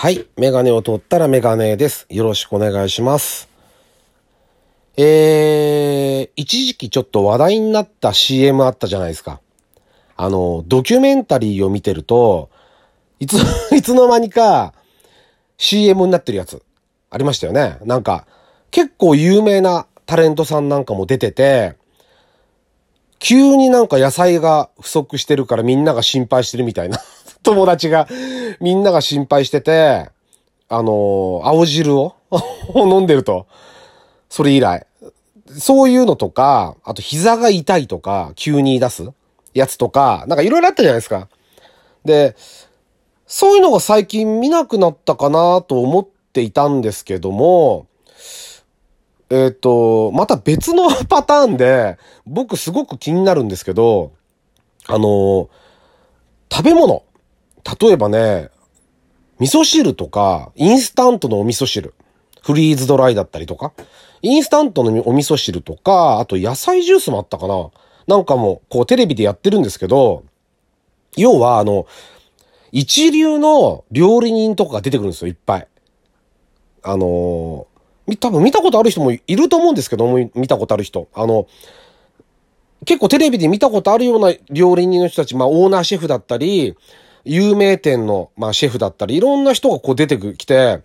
はい。メガネを取ったらメガネです。よろしくお願いします。えー、一時期ちょっと話題になった CM あったじゃないですか。あの、ドキュメンタリーを見てると、いつ、いつの間にか CM になってるやつ、ありましたよね。なんか、結構有名なタレントさんなんかも出てて、急になんか野菜が不足してるからみんなが心配してるみたいな。友達が、みんなが心配してて、あの青汁 を飲んでると。それ以来。そういうのとか、あと膝が痛いとか、急に出すやつとか、なんかいろいろあったじゃないですか。で、そういうのが最近見なくなったかなと思っていたんですけども、えっ、と、また別の パターンで、僕すごく気になるんですけど、あの、食べ物。例えばね、味噌汁とか、インスタントのお味噌汁。フリーズドライだったりとか。インスタントのお味噌汁とか、あと野菜ジュースもあったかな。なんかも、こうテレビでやってるんですけど、要はあの、一流の料理人とかが出てくるんですよ、いっぱい。あのみ多分見たことある人もいると思うんですけど、見たことある人。あの、結構テレビで見たことあるような料理人の人たち、まあオーナーシェフだったり、有名店の、まあ、シェフだったり、いろんな人がこう出てきて、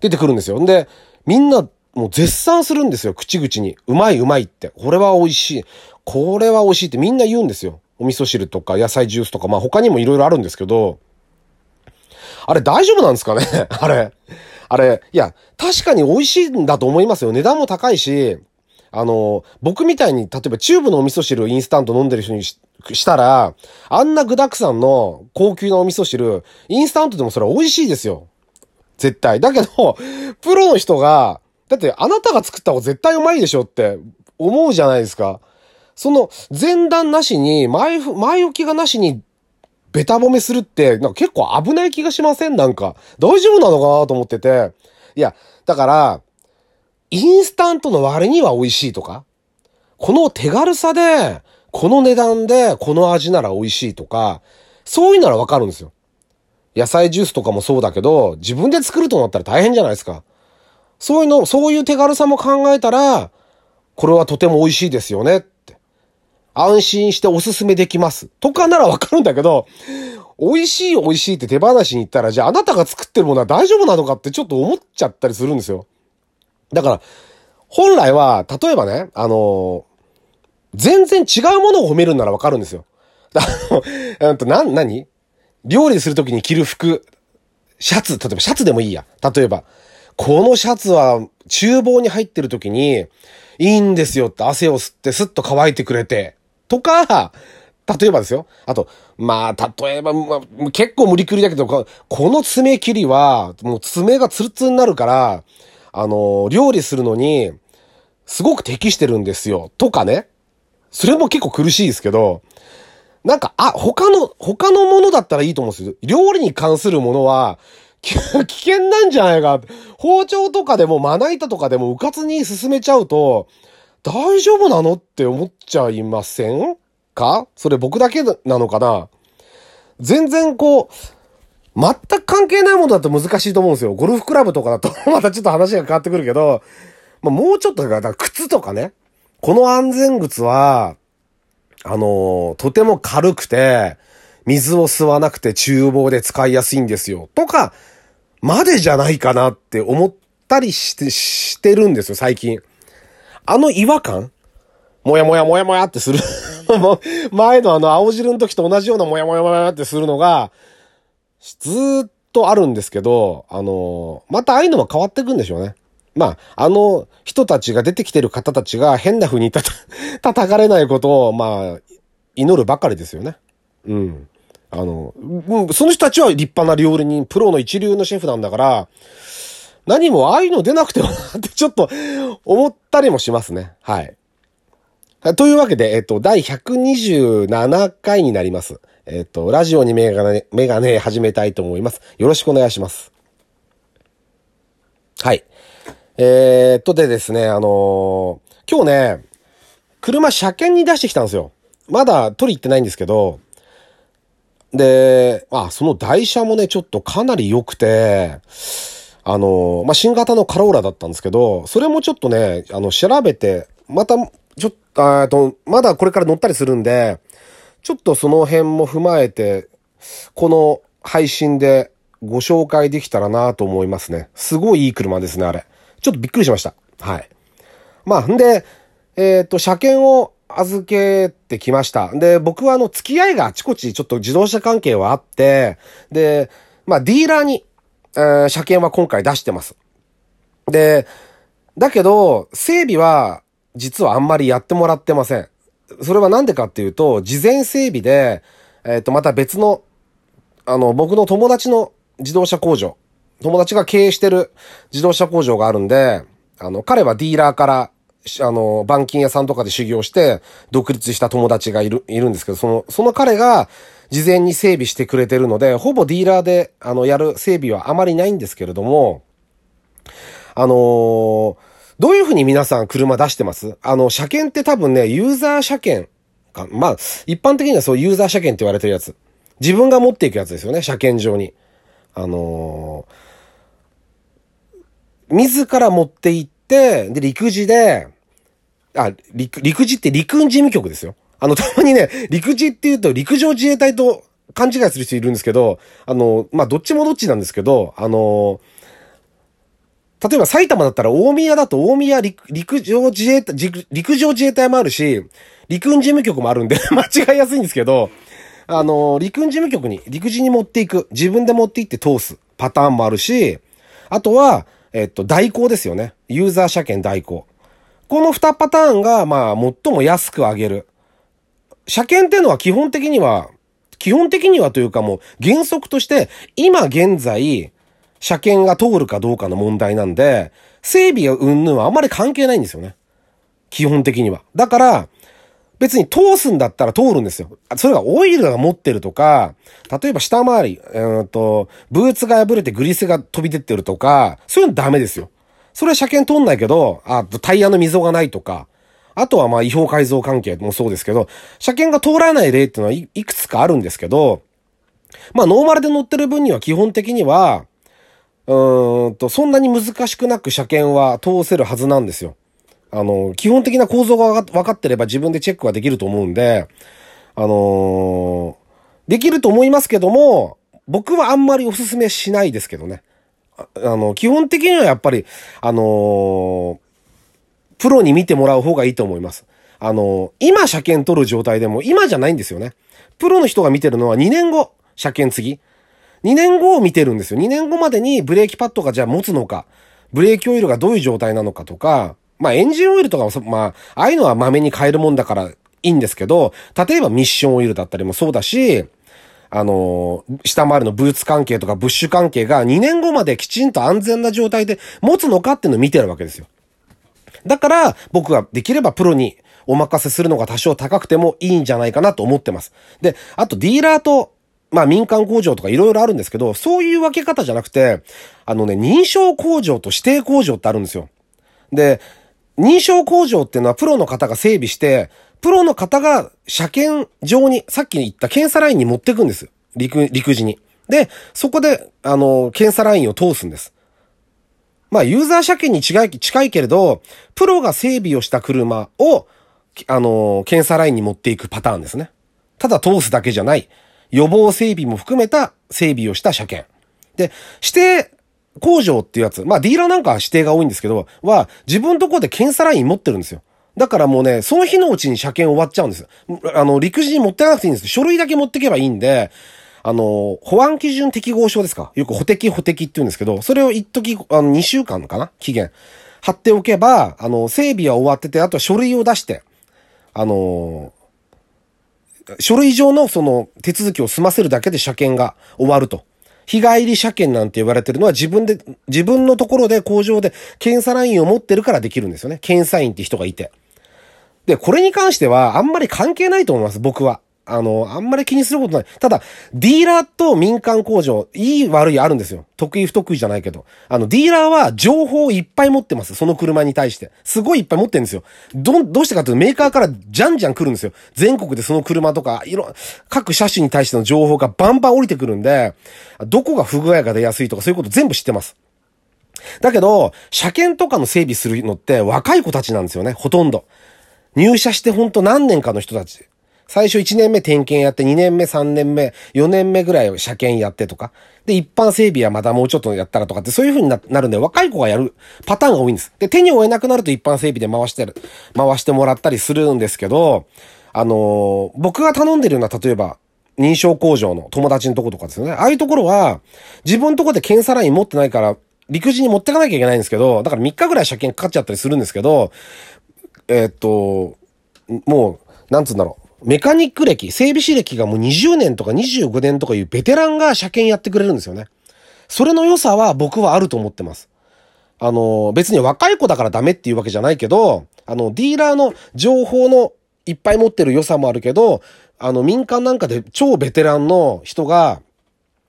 出てくるんですよ。んで、みんなもう絶賛するんですよ、口々に。うまいうまいって。これは美味しい。これは美味しいってみんな言うんですよ。お味噌汁とか野菜ジュースとか、まあ他にもいろいろあるんですけど、あれ大丈夫なんですかね？あれ。あれ、いや、確かに美味しいんだと思いますよ。値段も高いし、あの、僕みたいに、例えばチューブのお味噌汁をインスタント飲んでる人にしたら、あんな具沢山の高級なお味噌汁、インスタントでもそれは美味しいですよ。絶対。だけど、プロの人が、だってあなたが作った方が絶対うまいでしょって思うじゃないですか。その前段なしに、前、前置きがなしに、ベタ褒めするって、なんか結構危ない気がしません？なんか。大丈夫なのかなと思ってて。いや、だから、インスタントの割には美味しいとか、この手軽さで、この値段でこの味なら美味しいとか、そういうならわかるんですよ。野菜ジュースとかもそうだけど、自分で作るとなったら大変じゃないですか。そういうの、そういう手軽さも考えたら、これはとても美味しいですよねって。安心しておすすめできます。とかならわかるんだけど、美味しい美味しいって手放しに行ったら、じゃああなたが作ってるものは大丈夫なのかってちょっと思っちゃったりするんですよ。だから、本来は、例えばね、あの全然違うものを褒めるんならわかるんですよ。あの、うんと、な、何？料理するときに着る服、シャツ、例えばシャツでもいいや。例えば、このシャツは厨房に入ってるときに、いいんですよって汗を吸ってスッと乾いてくれて、とか、例えばですよ。あと、まあ、例えば、まあ、結構無理くりだけど、この爪切りは、もう爪がツルツルになるから、あの、料理するのに、すごく適してるんですよ。とかね。それも結構苦しいですけど、なんか、あ、他の、他のものだったらいいと思うんですよ。料理に関するものは、危険なんじゃないか。包丁とかでもまな板とかでもうかつに進めちゃうと、大丈夫なのって思っちゃいませんか？それ僕だけなのかな？全然こう、全く関係ないものだと難しいと思うんですよ。ゴルフクラブとかだと またちょっと話が変わってくるけど、まあ、もうちょっとだから靴とかね。この安全靴は、あのとても軽くて、水を吸わなくて厨房で使いやすいんですよ。とか、までじゃないかなって思ったりして、してるんですよ、最近。あの違和感もやもやもやもやってする。前のあの青汁の時と同じようなもやもやもやってするのが、ずーっとあるんですけど、あのまたああいうのも変わってくんでしょうね。まあ、あの人たちが出てきてる方たちが変な風にたた、叩かれないことを、まあ、祈るばかりですよね。うん。あの、その人たちは立派な料理人、プロの一流のシェフなんだから、何もああいうの出なくてもなって ちょっと思ったりもしますね。はい。というわけで、えっと、第127回になります。えっと、ラジオにメガネ、メガネ始めたいと思います。よろしくお願いします。はい。えー、っとでですね、あのー今日ね、車車検に出してきたんですよ。まだ取り行ってないんですけど、で、あ、その台車もね、ちょっとかなり良くて、あの、まあ、新型のカローラだったんですけど、それもちょっとね、あの、調べて、また、ちょっと、えと、まだこれから乗ったりするんで、ちょっとその辺も踏まえて、この配信でご紹介できたらなと思いますね。すごいいい車ですね、あれ。ちょっとびっくりしました。はい。まあ、んで、えっ、ー、と、車検を預けてきました。で、僕はあの、付き合いがあちこちちょっと自動車関係はあって、で、まあ、ディーラーに、えー、車検は今回出してます。で、だけど、整備は、実はあんまりやってもらってません。それはなんでかっていうと、事前整備で、えっ、ー、と、また別の、あの、僕の友達の自動車工場、友達が経営してる自動車工場があるんで、あの、彼はディーラーから、あの、板金屋さんとかで修行して、独立した友達がいる、いるんですけど、その、その彼が、事前に整備してくれてるので、ほぼディーラーで、あの、やる整備はあまりないんですけれども、あのー、どういうふうに皆さん車出してます？あの、車検って多分ね、ユーザー車検か、まあ、一般的にはそうユーザー車検って言われてるやつ。自分が持っていくやつですよね、車検上に。あのー、自ら持って行って、で、陸自で、あ、陸、陸自って陸運事務局ですよ。あの、たまにね、陸自って言うと陸上自衛隊と勘違いする人いるんですけど、あの、まあ、どっちもどっちなんですけど、あの、例えば埼玉だったら大宮だと大宮陸陸上自衛隊、陸上自衛隊もあるし、陸運事務局もあるんで 間違いやすいんですけど、あの、陸運事務局に、陸自に持っていく、自分で持って行って通すパターンもあるし、あとは、えっと、代行ですよね。ユーザー車検代行。この2パターンが、まあ、最も安く上げる。車検っていうのは基本的には、基本的にはというかもう原則として今現在車検が通るかどうかの問題なんで、整備や云々はあまり関係ないんですよね。基本的には。だから、別に通すんだったら通るんですよ。それがオイルが持ってるとか、例えば下回り、えー、と、ブーツが破れてグリスが飛び出てるとか、そういうのダメですよ。それは車検通んないけど、あ、タイヤの溝がないとか、あとはまあ違法改造関係もそうですけど、車検が通らない例っていうのはいいくつかあるんですけど、まあノーマルで乗ってる分には基本的には、うんと、そんなに難しくなく車検は通せるはずなんですよ。あの、基本的な構造が分かってれば自分でチェックができると思うんで、あのー、できると思いますけども、僕はあんまりお勧めしないですけどね。あの、基本的にはやっぱり、あのー、プロに見てもらう方がいいと思います。あの、今車検取る状態でも今じゃないんですよね。プロの人が見てるのは2年後、車検次。2年後を見てるんですよ。2年後までにブレーキパッドがじゃあ持つのか、ブレーキオイルがどういう状態なのかとか、まあエンジンオイルとかも、まあ、ああいうのは豆に変えるもんだからいいんですけど、例えばミッションオイルだったりもそうだし、あの、下回りのブーツ関係とかブッシュ関係が2年後まできちんと安全な状態で持つのかっていうのを見てるわけですよ。だから、僕はできればプロにお任せするのが多少高くてもいいんじゃないかなと思ってます。で、あとディーラーと、まあ民間工場とか色々あるんですけど、そういう分け方じゃなくて、あのね、認証工場と指定工場ってあるんですよ。で、認証工場っていうのはプロの方が整備して、プロの方が車検場に、さっき言った検査ラインに持ってくんです。陸、陸自に。で、そこで、あの、検査ラインを通すんです。まあ、ユーザー車検に近い、近いけれど、プロが整備をした車を、あの、検査ラインに持っていくパターンですね。ただ通すだけじゃない、予防整備も含めた整備をした車検。で、指定工場っていうやつ、まあディーラーなんか指定が多いんですけど、は自分のところで検査ライン持ってるんですよ。だからもうね、その日のうちに車検終わっちゃうんです。あの、陸自に持ってなくていいんです書類だけ持ってけばいいんで、あの、保安基準適合証ですか？よく保適保適って言うんですけど、それを一時、あの、2週間かな？期限。貼っておけば、あの、整備は終わってて、あとは書類を出して、あの、書類上のその手続きを済ませるだけで車検が終わると。日帰り車検なんて言われてるのは自分で、自分のところで工場で検査ラインを持ってるからできるんですよね。検査員って人がいて。で、これに関してはあんまり関係ないと思います、僕は。あの、あんまり気にすることない。ただ、ディーラーと民間工場、いい悪いあるんですよ。得意不得意じゃないけど。あの、ディーラーは情報をいっぱい持ってます。その車に対して。すごいいっぱい持ってるんですよ。ど、どうしてかというとメーカーからじゃんじゃん来るんですよ。全国でその車とか、いろ、各車種に対しての情報がバンバン降りてくるんで、どこが不具合が出やすいとかそういうこと全部知ってます。だけど、車検とかの整備するのって若い子たちなんですよね、ほとんど。入社してほんと何年かの人たち。最初1年目点検やって、2年目、3年目、4年目ぐらい車検やってとか。で、一般整備はまだもうちょっとやったらとかって、そういう風になるんで、若い子がやるパターンが多いんです。で、手に負えなくなると一般整備で回してる、回してもらったりするんですけど、あのー、僕が頼んでるような、例えば、認証工場の友達のとことかですよね。ああいうところは、自分のとこで検査ライン持ってないから、陸自に持ってかなきゃいけないんですけど、だから3日ぐらい車検かかっちゃったりするんですけど、えー、っと、もう、なんつうんだろう。メカニック歴、整備士歴がもう20年とか25年とかいうベテランが車検やってくれるんですよね。それの良さは僕はあると思ってます。あの、別に若い子だからダメっていうわけじゃないけど、あの、ディーラーの情報のいっぱい持ってる良さもあるけど、あの、民間なんかで超ベテランの人が、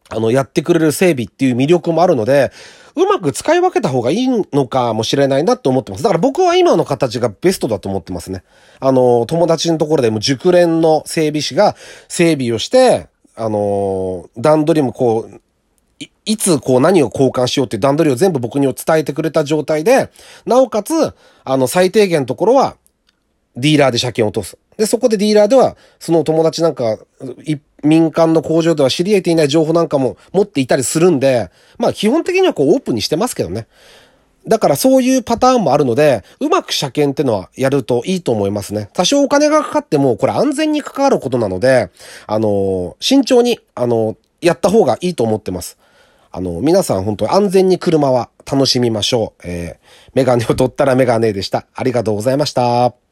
あの、やってくれる整備っていう魅力もあるので、うまく使い分けた方がいいのかもしれないなって思ってます。だから僕は今の形がベストだと思ってますね。あの、友達のところでも熟練の整備士が整備をして、あの、段取りもこう、いいつこう何を交換しようっていう段取りを全部僕に伝えてくれた状態で、なおかつ、あの、最低限のところは、ディーラーで車検を通す。で、そこでディーラーでは、その友達なんか、民間の工場では知り得ていない情報なんかも持っていたりするんで、まあ基本的にはこうオープンにしてますけどね。だからそういうパターンもあるので、うまく車検ってのはやるといいと思いますね。多少お金がかかっても、これ安全に関わることなので、あの、慎重に、あの、やった方がいいと思ってます。あの、皆さん本当に安全に車は楽しみましょう。えー、メガネを取ったらメガネでした。ありがとうございました。